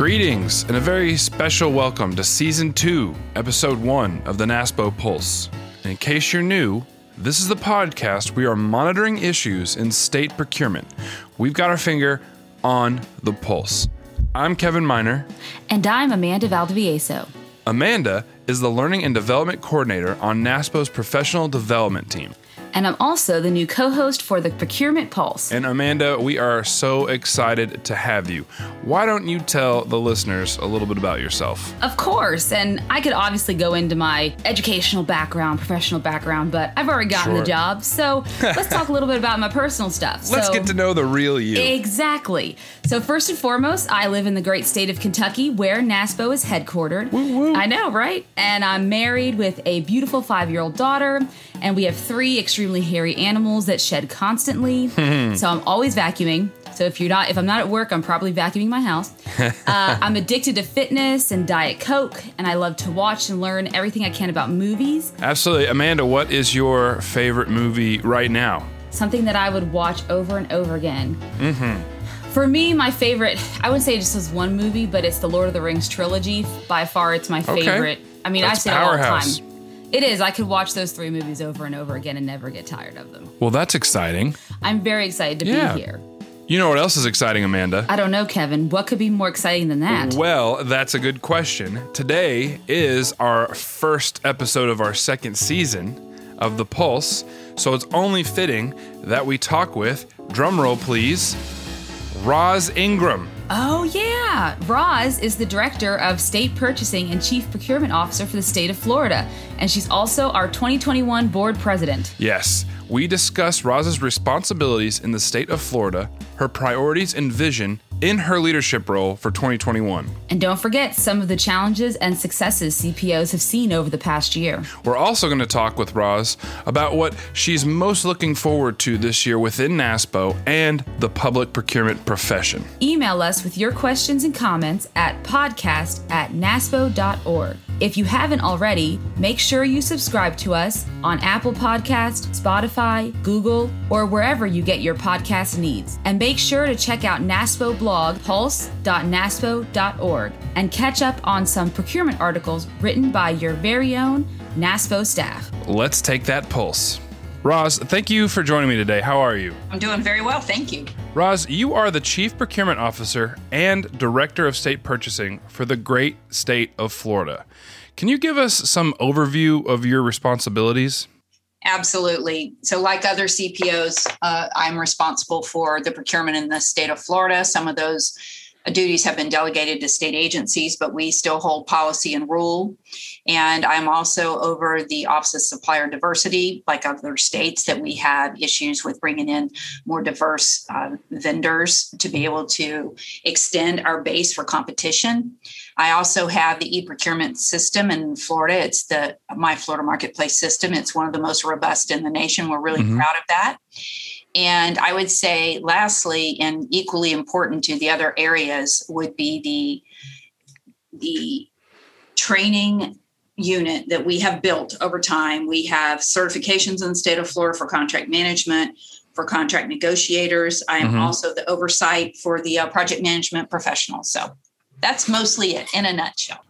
Greetings and a very special welcome to Season 2, Episode 1 of the NASPO Pulse. And in case you're new, this is the podcast we are monitoring issues in state procurement. We've got our finger on the pulse. I'm Kevin Miner. And I'm Amanda Valdivieso. Amanda is the Learning and Development Coordinator on NASPO's professional development team. And I'm also the new co host for the Procurement Pulse. And Amanda, we are so excited to have you. Why don't you tell the listeners a little bit about yourself? Of course. And I could obviously go into my educational background, professional background, but I've already gotten Sure. the job. So let's talk a little bit about my personal stuff. Let's so, get to know the real you. Exactly. So first and foremost, I live in the great state of Kentucky, where NASPO is headquartered. I know, right? And I'm married with a beautiful five-year-old daughter, and we have three extremely hairy animals that shed constantly. so I'm always vacuuming. So if you're not, if I'm not at work, I'm probably vacuuming my house. uh, I'm addicted to fitness and Diet Coke, and I love to watch and learn everything I can about movies. Absolutely. Amanda, what is your favorite movie right now? something that I would watch over and over again. For me, my favorite, I wouldn't say just as one movie, but it's the Lord of the Rings trilogy. By far, it's my Okay. favorite. I mean, That's I say it all the time. It is. I could watch those three movies over and over again and never get tired of them. Well, that's exciting. I'm very excited to Yeah. be here. You know what else is exciting, Amanda? I don't know, Kevin. What could be more exciting than that? Well, that's a good question. Today is our first episode of our second season of The Pulse, so it's only fitting that we talk with, drumroll please, Roz Ingram. Oh, yeah. Roz is the director of state purchasing and chief procurement officer for the state of Florida, and she's also our 2021 board president. Yes, we discuss Roz's responsibilities in the state of Florida, her priorities and vision in her leadership role for 2021. And don't forget some of the challenges and successes CPOs have seen over the past year. We're also going to talk with Roz about what she's most looking forward to this year within NASPO and the public procurement profession. Email us with your questions and comments at podcast at naspo.org. If you haven't already, make sure you subscribe to us on Apple Podcast, Spotify, Google, or wherever you get your podcast needs. And make sure to check out NASPO blog pulse.naspo.org and catch up on some procurement articles written by your very own NASPO staff. Let's take that pulse. Roz, thank you for joining me today. How are you? I'm doing very well, thank you. Roz, you are the Chief Procurement Officer and Director of State Purchasing for the great state of Florida. Can you give us some overview of your responsibilities? Absolutely. So, like other CPOs, uh, I'm responsible for the procurement in the state of Florida. Some of those duties have been delegated to state agencies, but we still hold policy and rule. And I'm also over the Office of Supplier Diversity, like other states, that we have issues with bringing in more diverse uh, vendors to be able to extend our base for competition. I also have the e-procurement system in Florida. It's the My Florida Marketplace system. It's one of the most robust in the nation. We're really Mhm. proud of that. And I would say, lastly, and equally important to the other areas, would be the the training unit that we have built over time. We have certifications in the state of Florida for contract management, for contract negotiators. I am Mhm. also the oversight for the uh, project management professionals. So that's mostly it in a nutshell.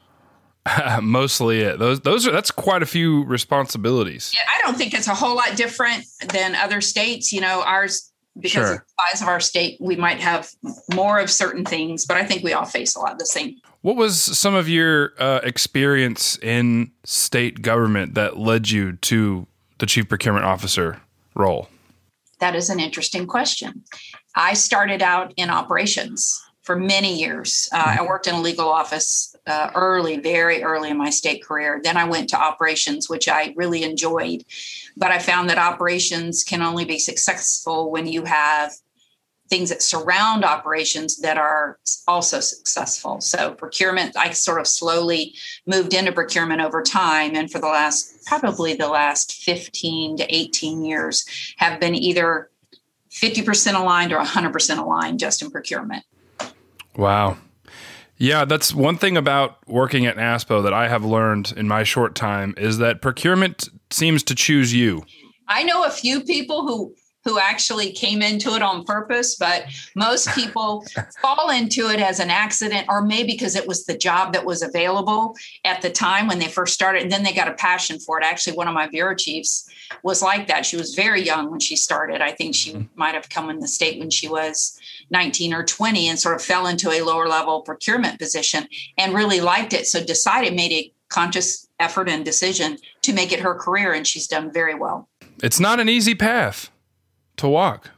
Mostly it. Those those are that's quite a few responsibilities. Yeah, I don't think it's a whole lot different than other states. You know, ours because Sure. of the size of our state, we might have more of certain things, but I think we all face a lot of the same. What was some of your uh, experience in state government that led you to the chief procurement officer role? That is an interesting question. I started out in operations for many years. Uh, I worked in a legal office uh, early, very early in my state career. Then I went to operations, which I really enjoyed. But I found that operations can only be successful when you have things that surround operations that are also successful. So procurement, I sort of slowly moved into procurement over time. And for the last, probably the last 15 to 18 years, have been either 50% aligned or 100% aligned just in procurement. Wow. Yeah, that's one thing about working at NASPO that I have learned in my short time is that procurement seems to choose you. I know a few people who who actually came into it on purpose, but most people fall into it as an accident or maybe because it was the job that was available at the time when they first started. And then they got a passion for it. Actually, one of my bureau chiefs was like that. She was very young when she started. I think she mm-hmm. might have come in the state when she was 19 or 20 and sort of fell into a lower level procurement position and really liked it. So decided, made a conscious effort and decision to make it her career. And she's done very well. It's not an easy path to walk.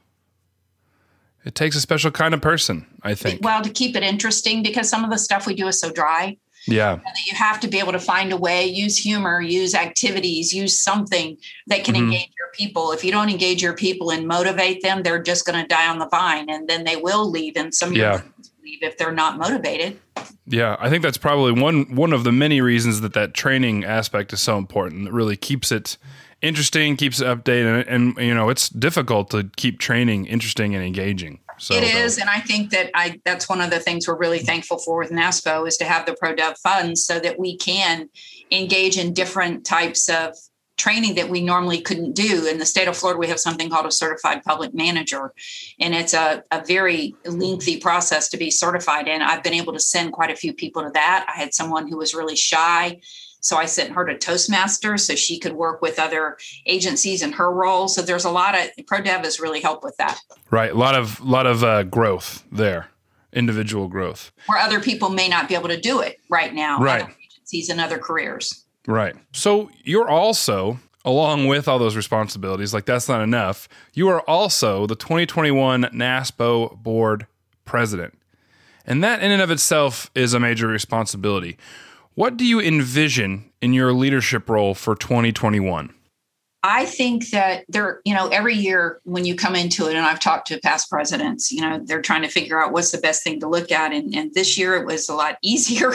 It takes a special kind of person, I think. Well, to keep it interesting because some of the stuff we do is so dry. Yeah. You have to be able to find a way, use humor, use activities, use something that can mm-hmm. engage your people. If you don't engage your people and motivate them, they're just going to die on the vine and then they will leave. And some yeah. leave if they're not motivated. Yeah, I think that's probably one one of the many reasons that that training aspect is so important. It really keeps it interesting, keeps it updated, and, and, you know it's difficult to keep training interesting and engaging. So it is, and I think that I that's one of the things we're really thankful for with NASPO is to have the ProDev funds so that we can engage in different types of training that we normally couldn't do. In the state of Florida, we have something called a certified public manager, and it's a, a very lengthy process to be certified in. I've been able to send quite a few people to that. I had someone who was really shy so I sent her to Toastmasters so she could work with other agencies in her role. So there's a lot of ProDev has really helped with that. Right, a lot of lot of uh, growth there, individual growth, where other people may not be able to do it right now. Right, agencies and other careers. Right. So you're also along with all those responsibilities, like that's not enough. You are also the 2021 NASPO board president. And that in and of itself is a major responsibility. What do you envision in your leadership role for 2021? I think that there, you know, every year when you come into it, and I've talked to past presidents, you know, they're trying to figure out what's the best thing to look at. And, and this year it was a lot easier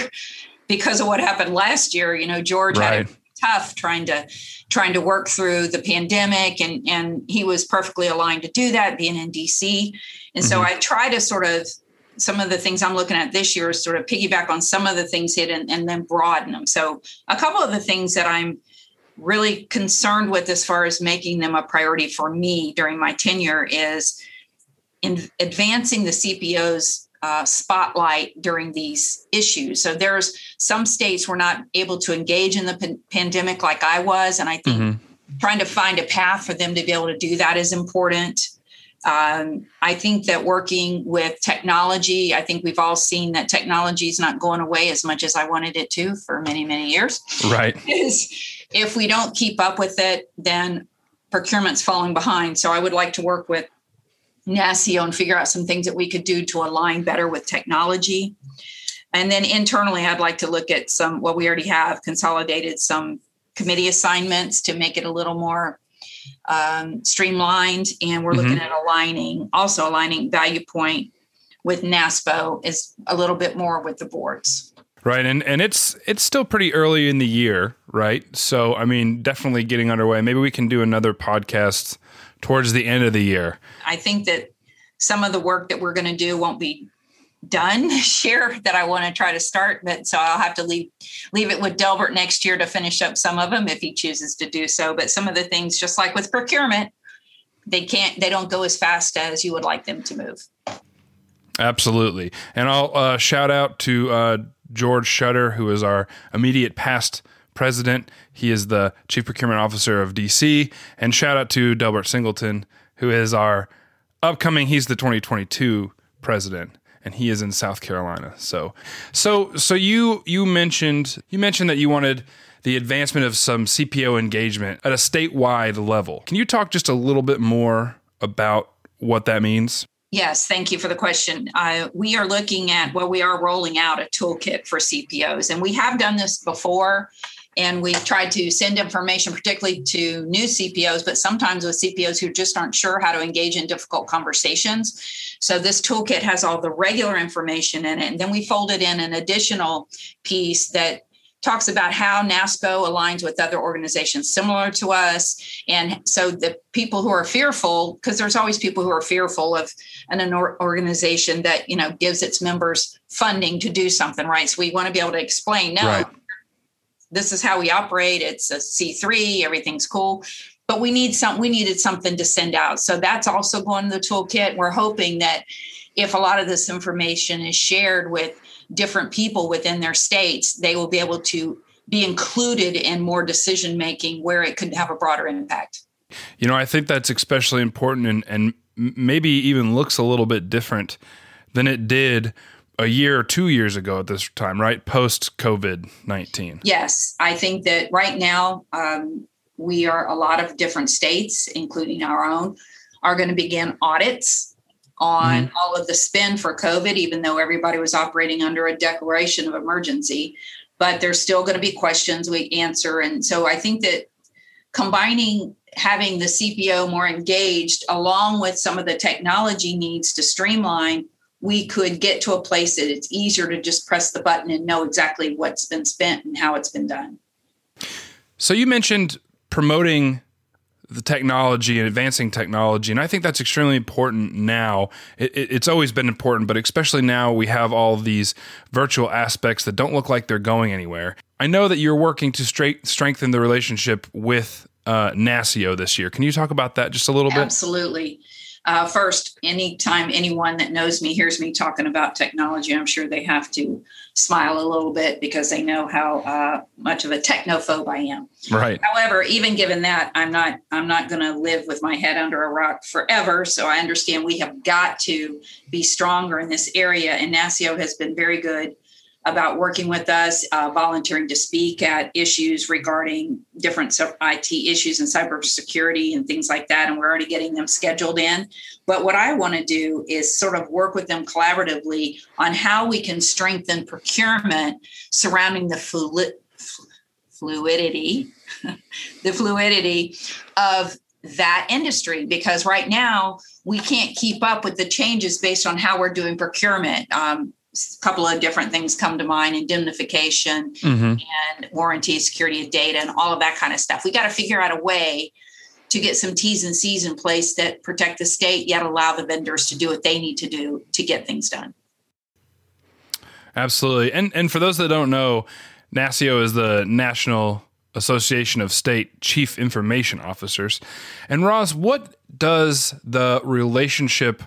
because of what happened last year. You know, George right. had it tough trying to trying to work through the pandemic and and he was perfectly aligned to do that being in DC. And mm-hmm. so I try to sort of some of the things I'm looking at this year is sort of piggyback on some of the things hit and, and then broaden them. So a couple of the things that I'm really concerned with as far as making them a priority for me during my tenure is in advancing the CPO's uh, spotlight during these issues. So there's some states were not able to engage in the pandemic like I was, and I think mm-hmm. trying to find a path for them to be able to do that is important. Um, I think that working with technology, I think we've all seen that technology is not going away as much as I wanted it to for many, many years. Right. Is if we don't keep up with it, then procurement's falling behind. So I would like to work with NASCIO and figure out some things that we could do to align better with technology. And then internally, I'd like to look at some what we already have consolidated some committee assignments to make it a little more um, streamlined, and we're mm-hmm. looking at aligning, also aligning ValuePoint with NASPO is a little bit more with the boards. Right, and and it's it's still pretty early in the year, right? So I mean, definitely getting underway. Maybe we can do another podcast towards the end of the year. I think that some of the work that we're going to do won't be done this year that I want to try to start. But so I'll have to leave leave it with Delbert next year to finish up some of them if he chooses to do so. But some of the things, just like with procurement, they can't they don't go as fast as you would like them to move. Absolutely, and I'll uh, shout out to uh, George Schutter, who is our immediate past president. He is the chief procurement officer of DC, and shout out to Delbert Singleton, who is our upcoming. He's the 2022 president and he is in South Carolina. So, so, so you you mentioned you mentioned that you wanted the advancement of some CPO engagement at a statewide level. Can you talk just a little bit more about what that means? Yes, thank you for the question. Uh, we are looking at, well, we are rolling out a toolkit for CPOs, and we have done this before and we've tried to send information particularly to new cpos but sometimes with cpos who just aren't sure how to engage in difficult conversations so this toolkit has all the regular information in it and then we folded in an additional piece that talks about how NASPO aligns with other organizations similar to us. And so the people who are fearful, because there's always people who are fearful of an, an organization that, you know, gives its members funding to do something, right? So we want to be able to explain, no, right this is how we operate. It's a C3, everything's cool. but we need some we needed something to send out so that's also going in the toolkit we're hoping that if a lot of this information is shared with different people within their states they will be able to be included in more decision making where it could have a broader impact you know i think that's especially important and, and maybe even looks a little bit different than it did a year or two years ago at this time, right? Post COVID 19. Yes. I think that right now, um, we are a lot of different states, including our own, are going to begin audits on mm-hmm. all of the spend for COVID, even though everybody was operating under a declaration of emergency. But there's still going to be questions we answer. And so I think that combining having the CPO more engaged along with some of the technology needs to streamline we could get to a place that it's easier to just press the button and know exactly what's been spent and how it's been done. So you mentioned promoting the technology and advancing technology, and I think that's extremely important now. It, it, it's always been important, but especially now we have all these virtual aspects that don't look like they're going anywhere. I know that you're working to straight, strengthen the relationship with uh, NASCIO this year. Can you talk about that just a little bit? Absolutely. Uh, first, anytime anyone that knows me hears me talking about technology, I'm sure they have to smile a little bit because they know how uh, much of a technophobe I am. Right. However, even given that, I'm not I'm not going to live with my head under a rock forever. So I understand we have got to be stronger in this area, and NASCIO has been very good about working with us, uh, volunteering to speak at issues regarding different IT issues and cybersecurity and things like that. And we're already getting them scheduled in. But what I want to do is sort of work with them collaboratively on how we can strengthen procurement surrounding the fluid, fluidity, the fluidity of that industry because right now we can't keep up with the changes based on how we're doing procurement. Um, a couple of different things come to mind indemnification mm-hmm. and warranty security of data and all of that kind of stuff. We got to figure out a way to get some t's and c's in place that protect the state yet allow the vendors to do what they need to do to get things done. Absolutely. And and for those that don't know NASCIO is the national association of state chief information officers. And Roz, what does the relationship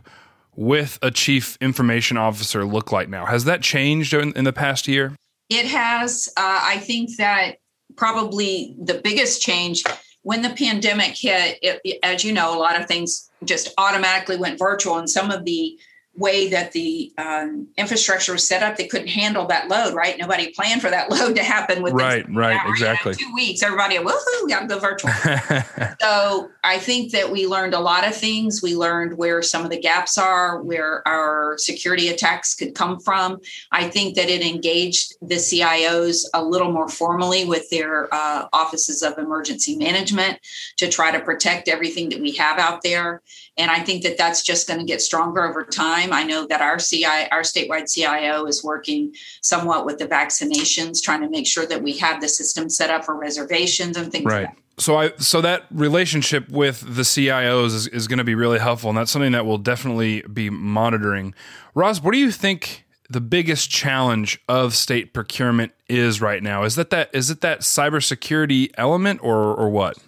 with a chief information officer look like now? Has that changed in, in the past year? It has. Uh, I think that probably the biggest change when the pandemic hit, it, as you know, a lot of things just automatically went virtual, and some of the way that the um, infrastructure was set up, they couldn't handle that load, right? Nobody planned for that load to happen with right, right, exactly. Two weeks, everybody, woohoo, got to go virtual. so I think that we learned a lot of things. We learned where some of the gaps are, where our security attacks could come from. I think that it engaged the CIOs a little more formally with their uh, offices of emergency management to try to protect everything that we have out there. And I think that that's just going to get stronger over time. I know that our CI, our statewide CIO is working somewhat with the vaccinations, trying to make sure that we have the system set up for reservations and things right. like that. So I so that relationship with the CIOs is, is going to be really helpful, and that's something that we'll definitely be monitoring. Roz, what do you think the biggest challenge of state procurement is right now? Is that that is it that cybersecurity element or or what?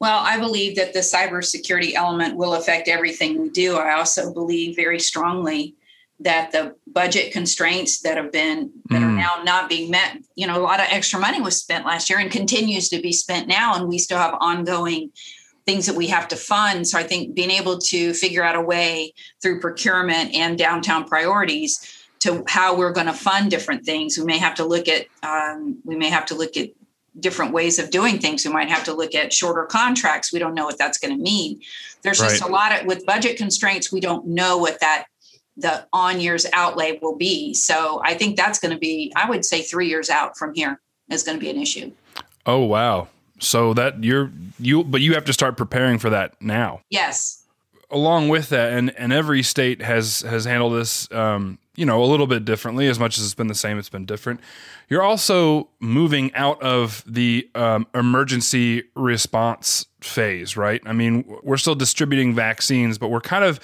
Well, I believe that the cybersecurity element will affect everything we do. I also believe very strongly that the budget constraints that have been that mm. are now not being met, you know, a lot of extra money was spent last year and continues to be spent now, and we still have ongoing things that we have to fund. So I think being able to figure out a way through procurement and downtown priorities to how we're going to fund different things. We may have to look at um, we may have to look at different ways of doing things. We might have to look at shorter contracts. We don't know what that's going to mean. There's right. just a lot of with budget constraints. We don't know what that the on years outlay will be. So I think that's going to be. I would say three years out from here is going to be an issue. Oh wow! So that you're you, but you have to start preparing for that now. Yes. Along with that, and and every state has has handled this. Um, you know, a little bit differently. As much as it's been the same, it's been different. You're also moving out of the um, emergency response phase, right? I mean, we're still distributing vaccines, but we're kind of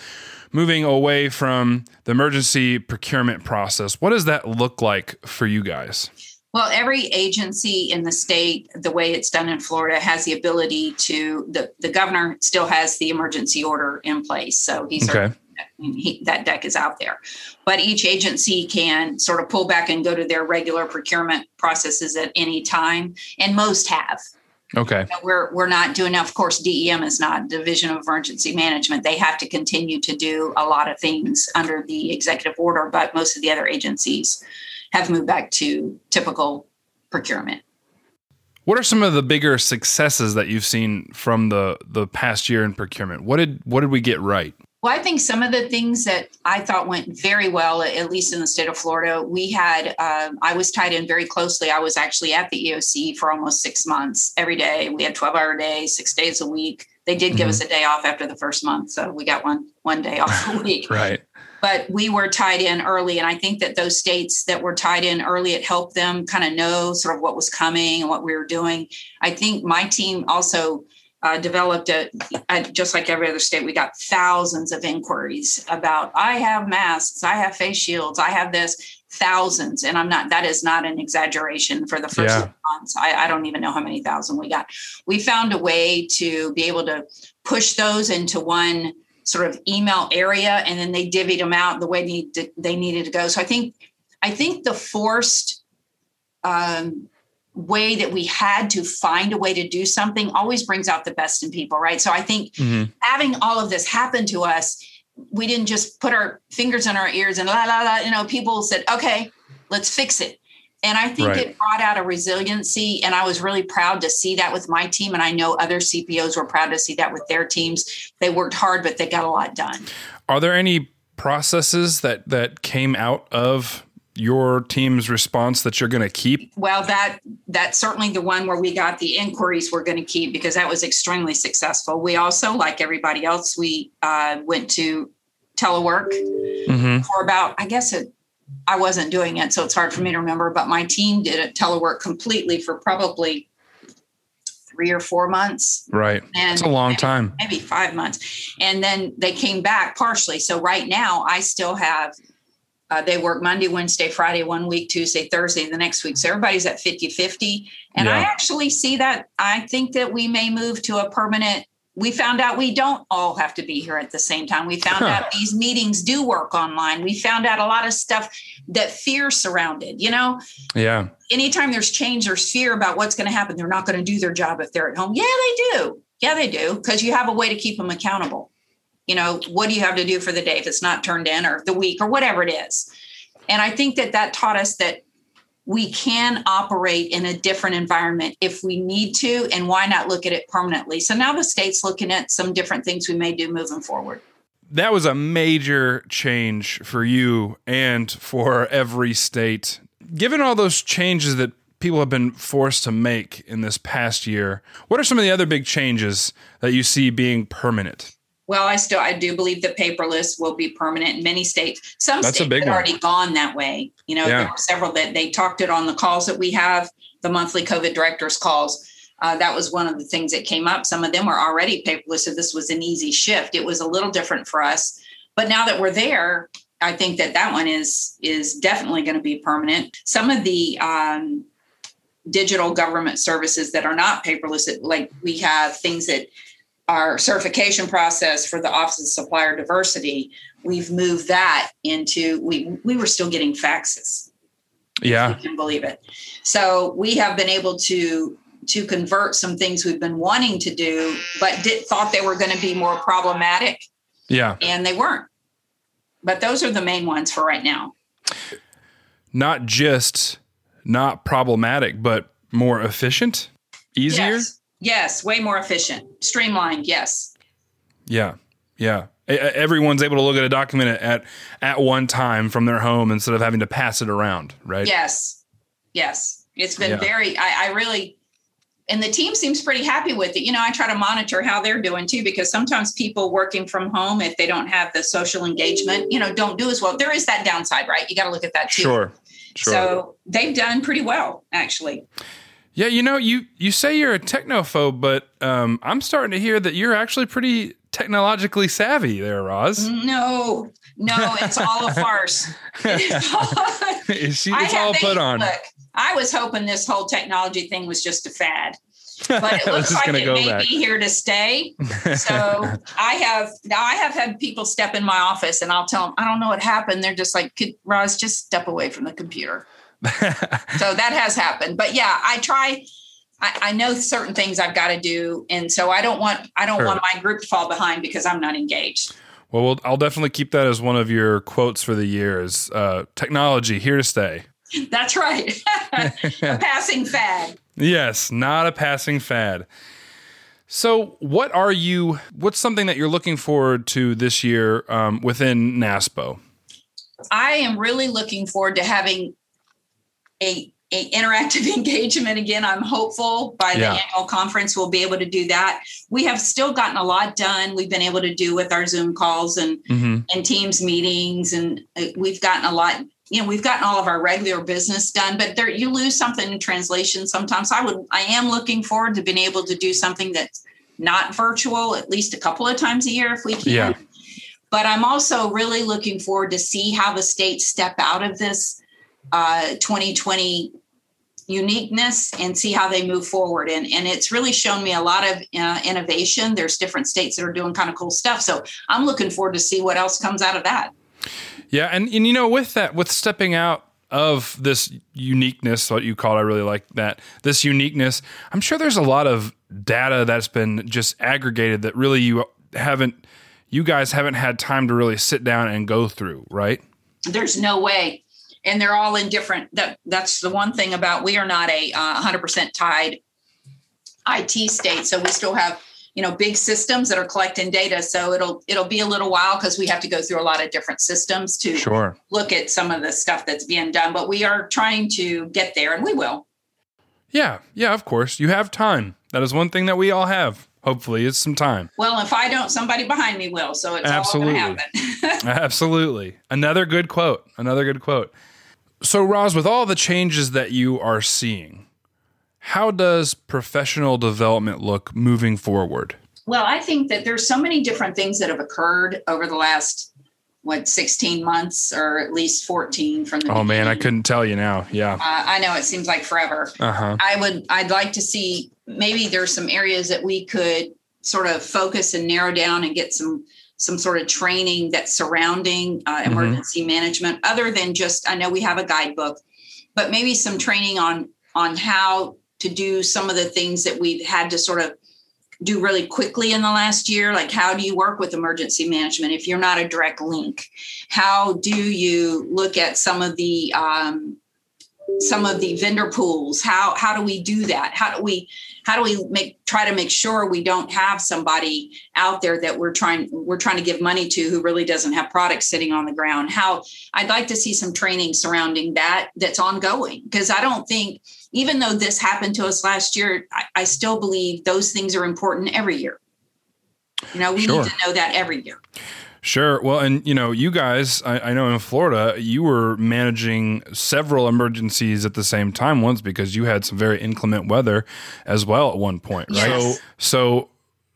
moving away from the emergency procurement process. What does that look like for you guys? Well, every agency in the state, the way it's done in Florida, has the ability to the the governor still has the emergency order in place, so he's Okay. he, that deck is out there. But each agency can sort of pull back and go to their regular procurement processes at any time, and most have. Okay. We're we're not doing. Of course, DEM is not Division of Emergency Management. They have to continue to do a lot of things under the executive order, but most of the other agencies have moved back to typical procurement. What are some of the bigger successes that you've seen from the the past year in procurement? What did what did we get right? Well, I think some of the things that I thought went very well, at least in the state of Florida, we had, um, I was tied in very closely. I was actually at the EOC for almost six months every day. We had 12 hour days, six days a week. They did give us a day off after the first month. So we got one, one day off a week. Right. But we were tied in early. And I think that those states that were tied in early, it helped them kind of know sort of what was coming and what we were doing. I think my team also uh, developed a, a, just like every other state, we got thousands of inquiries about I have masks, I have face shields, I have this thousands. And I'm not, that is not an exaggeration for the first Yeah. months. I, I don't even know how many thousand we got. We found a way to be able to push those into one sort of email area and then they divvied them out the way they, they needed to go. So I think, I think the forced um, way that we had to find a way to do something always brings out the best in people, right? So I think Mhm. having all of this happen to us, we didn't just put our fingers in our ears and la la la. You know, people said, "Okay, let's fix it." And I think Right. it brought out a resiliency, and I was really proud to see that with my team. And I know other CPOs were proud to see that with their teams. They worked hard, but they got a lot done. Are there any processes that that came out of your team's response that you're going to keep? Well, that that's certainly the one where we got the inquiries we're going to keep because that was extremely successful. We also, like everybody else, we uh, went to telework Mm-hmm. for about, I guess it, I wasn't doing it, so it's hard for me to remember, but my team did it telework completely for probably three or four months. Right. And It's a long maybe- time. maybe five months. And then they came back partially. So right now, I still have, uh, they work Monday, Wednesday, Friday, one week, Tuesday, Thursday, the next week. So everybody's at 50 50. And I actually see that. I think that we may move to a permanent. We found out we don't all have to be here at the same time. We found Huh. out these meetings do work online. We found out a lot of stuff that fear surrounded, you know? Yeah. anytime there's change, there's fear about what's going to happen. They're not going to do their job if they're at home. Yeah, they do. Yeah, they do. Because you have a way to keep them accountable. You know, what do you have to do for the day if it's not turned in or the week or whatever it is? And I think that that taught us that we can operate in a different environment if we need to. And why not look at it permanently? So now the state's looking at some different things we may do moving forward. That was a major change for you and for every state. Given all those changes that people have been forced to make in this past year, what are some of the other big changes that you see being permanent? Well, I still I do believe that paperless will be permanent in many states. Some That's states have already gone that way. You know, Yeah. there were several that they talked it on the calls that we have, the monthly COVID directors calls. Uh, that was one of the things that came up. Some of them were already paperless, so this was an easy shift. It was a little different for us, but now that we're there, I think that that one is is definitely going to be permanent. Some of the um, digital government services that are not paperless, like we have things that our certification process for the Office of Supplier Diversity, we've moved that into we we were still getting faxes. Yeah. You can believe it. So we have been able to to convert some things we've been wanting to do, but did, thought they were going to be more problematic, Yeah. and they weren't. But those are the main ones for right now. Not just not problematic, but more efficient, easier. Yes, yes, way more efficient, streamlined. Yes, Yeah. Yeah. Everyone's able to look at a document at at one time from their home instead of having to pass it around, right? Yes. Yes. It's been Yeah. very, I, I really, and the team seems pretty happy with it. You know, I try to monitor how they're doing too, because sometimes people working from home, if they don't have the social engagement, you know, don't do as well. There is that downside, right? You got to look at that too. Sure. Sure. So they've done pretty well, actually. Yeah, you know, you you say you're a technophobe, but um, I'm starting to hear that you're actually pretty technologically savvy there, Roz. No, no, it's all a farce. It's all- She- it's all put on. Look, I was hoping this whole technology thing was just a fad. But it looks like it may back. be here to stay. So I have now I have had people step in my office and I'll tell them, I don't know what happened. They're just like, "Could- Roz, just step away from the computer. So that has happened. But yeah, I try. I, I know certain things I've got to do, and so I don't want I don't Sure. want my group to fall behind because I'm not engaged. well, we'll, I'll definitely keep that as one of your quotes for the year is uh, technology here to stay. That's right. a passing fad. Yes, not a passing fad. So, what are you? What's something that you're looking forward to this year um, within NASPO? I am really looking forward to having a, a interactive engagement again. I'm hopeful by the Yeah. annual conference we'll be able to do that. We have still gotten a lot done. We've been able to do with our Zoom calls and Mm-hmm. and Teams meetings, and uh, we've gotten a lot. You know, we've gotten all of our regular business done, but there you lose something in translation sometimes. I would, I am looking forward to being able to do something that's not virtual at least a couple of times a year if we can. Yeah. But I'm also really looking forward to see how the states step out of this uh, 2020 uniqueness and see how they move forward. And, and it's really shown me a lot of uh, innovation. There's different states that are doing kind of cool stuff. So I'm looking forward to see what else comes out of that. Yeah, and, and you know, with that, with stepping out of this uniqueness, what you call it, I really like that. This uniqueness, I'm sure there's a lot of data that's been just aggregated that really you haven't, you guys haven't had time to really sit down and go through, right? There's no way. And they're all in different. That that's the one thing about we are not a uh, 100% tied IT state, so we still have you know big systems that are collecting data. So it'll it'll be a little while because we have to go through a lot of different systems to Sure. look at some of the stuff that's being done. But we are trying to get there, and we will. Yeah, yeah, of course. You have time. That is one thing that we all have. Hopefully, it's some time. Well, if I don't, somebody behind me will. So it's Absolutely. all going to happen. Absolutely. Another good quote. Another good quote. So, Roz, with all the changes that you are seeing, how does professional development look moving forward? Well, I think that there's so many different things that have occurred over the last what 16 months or at least 14 from the Oh man, I couldn't tell you now. Yeah. Uh, I know it seems like forever. Uh huh. I would I'd like to see maybe there's some areas that we could sort of focus and narrow down and get some some sort of training that's surrounding uh, Mhm. emergency management other than just I know we have a guidebook but maybe some training on on how to do some of the things that we've had to sort of do really quickly in the last year like how do you work with emergency management if you're not a direct link how do you look at some of the um, some of the vendor pools. How how do we do that? How do we how do we make try to make sure we don't have somebody out there that we're trying we're trying to give money to who really doesn't have products sitting on the ground? How i'd like to see some training surrounding that that's ongoing because i don't think even though this happened to us last year i, I still believe those things are important every year. You know we Sure. need to know that every year Sure. Well, and you know, you guys, I, I know in Florida, you were managing several emergencies at the same time once because you had some very inclement weather as well at one point, right? Yes. So,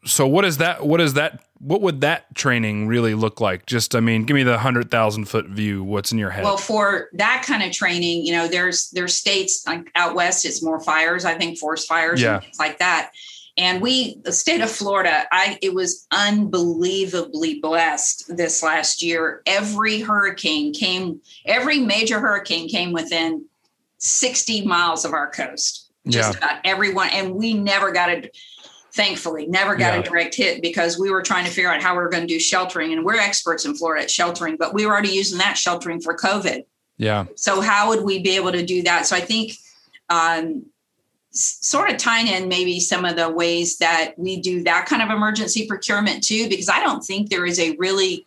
so what is that? What is that? What would that training really look like? Just, I mean, give me the hundred thousand foot view. What's in your head? Well, for that kind of training, you know, there's there's states like out west, it's more fires, I think forest fires Yeah. and things like that. And we, the state of Florida, I it was unbelievably blessed this last year. Every hurricane came, every major hurricane came within 60 miles of our coast. Just about everyone. And we never got a thankfully never got Yeah. a direct hit because we were trying to figure out how we were going to do sheltering and we're experts in florida at sheltering but we were already using that sheltering for covid yeah. so how would we be able to do that so i think um, sort of tying in maybe some of the ways that we do that kind of emergency procurement too because i don't think there is a really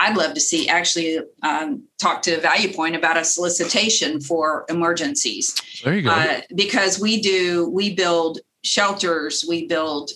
i'd love to see actually um, talk to ValuePoint about a solicitation for emergencies There you go. uh, because we do we build shelters we build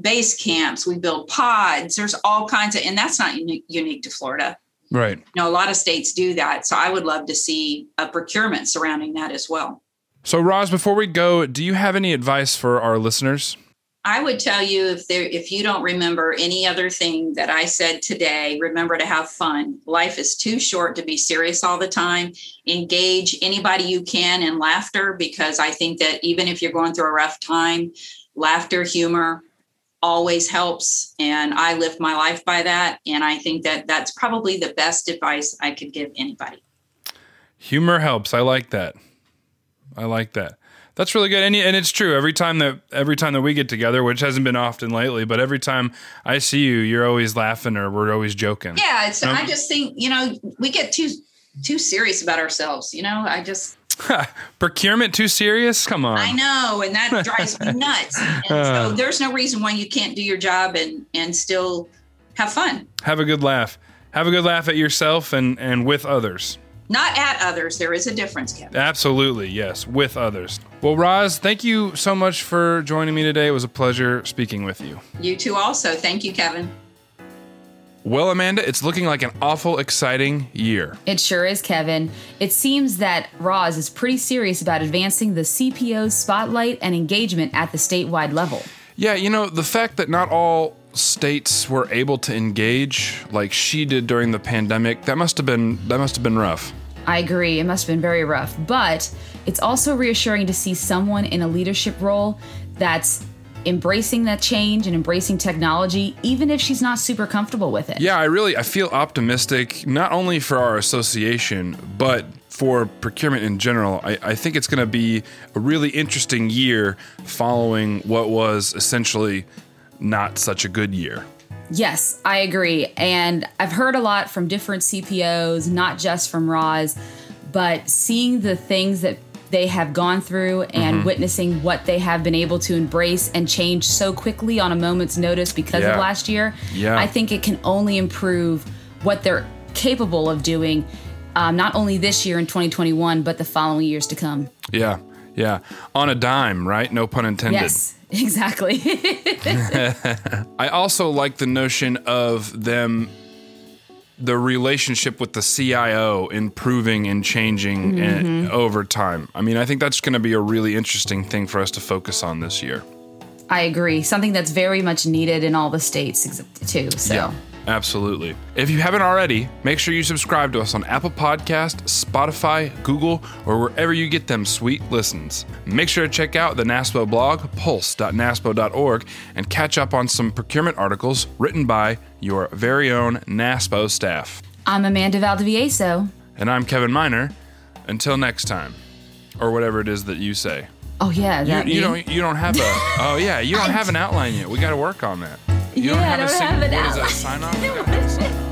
base camps we build pods there's all kinds of and that's not unique, unique to florida right. you know a lot of states do that so i would love to see a procurement surrounding that as well So, Roz, before we go, do you have any advice for our listeners? I would tell you if there if you don't remember any other thing that I said today, remember to have fun. Life is too short to be serious all the time. Engage anybody you can in laughter because I think that even if you're going through a rough time, laughter, humor always helps and I live my life by that and I think that that's probably the best advice I could give anybody. Humor helps. I like that. I like that. That's really good, and and it's true. Every time that every time that we get together, which hasn't been often lately, but every time I see you, you're always laughing or we're always joking. Yeah, it's. I just think you know we get too too serious about ourselves. You know, I just procurement too serious. Come on. I know, and that drives me nuts. And so uh. there's no reason why you can't do your job and and still have fun. Have a good laugh. Have a good laugh at yourself and and with others. Not at others. There is a difference, Kevin. Absolutely, yes, with others. Well, Roz, thank you so much for joining me today. It was a pleasure speaking with you. You too, also. Thank you, Kevin. Well, Amanda, it's looking like an awful exciting year. It sure is, Kevin. It seems that Roz is pretty serious about advancing the CPO's spotlight and engagement at the statewide level. Yeah, you know, the fact that not all states were able to engage like she did during the pandemic, that must have been that must have been rough. I agree. It must have been very rough. But it's also reassuring to see someone in a leadership role that's embracing that change and embracing technology even if she's not super comfortable with it. Yeah, I really I feel optimistic not only for our association, but for procurement in general. I, I think it's going to be a really interesting year following what was essentially not such a good year. Yes, I agree. And I've heard a lot from different CPOs, not just from Roz, but seeing the things that they have gone through and mm-hmm. witnessing what they have been able to embrace and change so quickly on a moment's notice because yeah. of last year, yeah. I think it can only improve what they're capable of doing, um, not only this year in 2021, but the following years to come. Yeah, yeah. On a dime, right? No pun intended. Yes. Exactly. I also like the notion of them the relationship with the CIO improving and changing mm-hmm. and, over time. I mean, I think that's going to be a really interesting thing for us to focus on this year. I agree. Something that's very much needed in all the states too. So. Yeah. Absolutely. If you haven't already, make sure you subscribe to us on Apple Podcast, Spotify, Google, or wherever you get them sweet listens. Make sure to check out the NASPO blog, pulse.naspo.org, and catch up on some procurement articles written by your very own NASPO staff. I'm Amanda Valdivieso. And I'm Kevin Miner. Until next time, or whatever it is that you say. Oh yeah, you, you don't. You don't have a. oh yeah, you don't have an outline yet. We got to work on that. You yeah, don't have, I don't have it out. What is that sign off?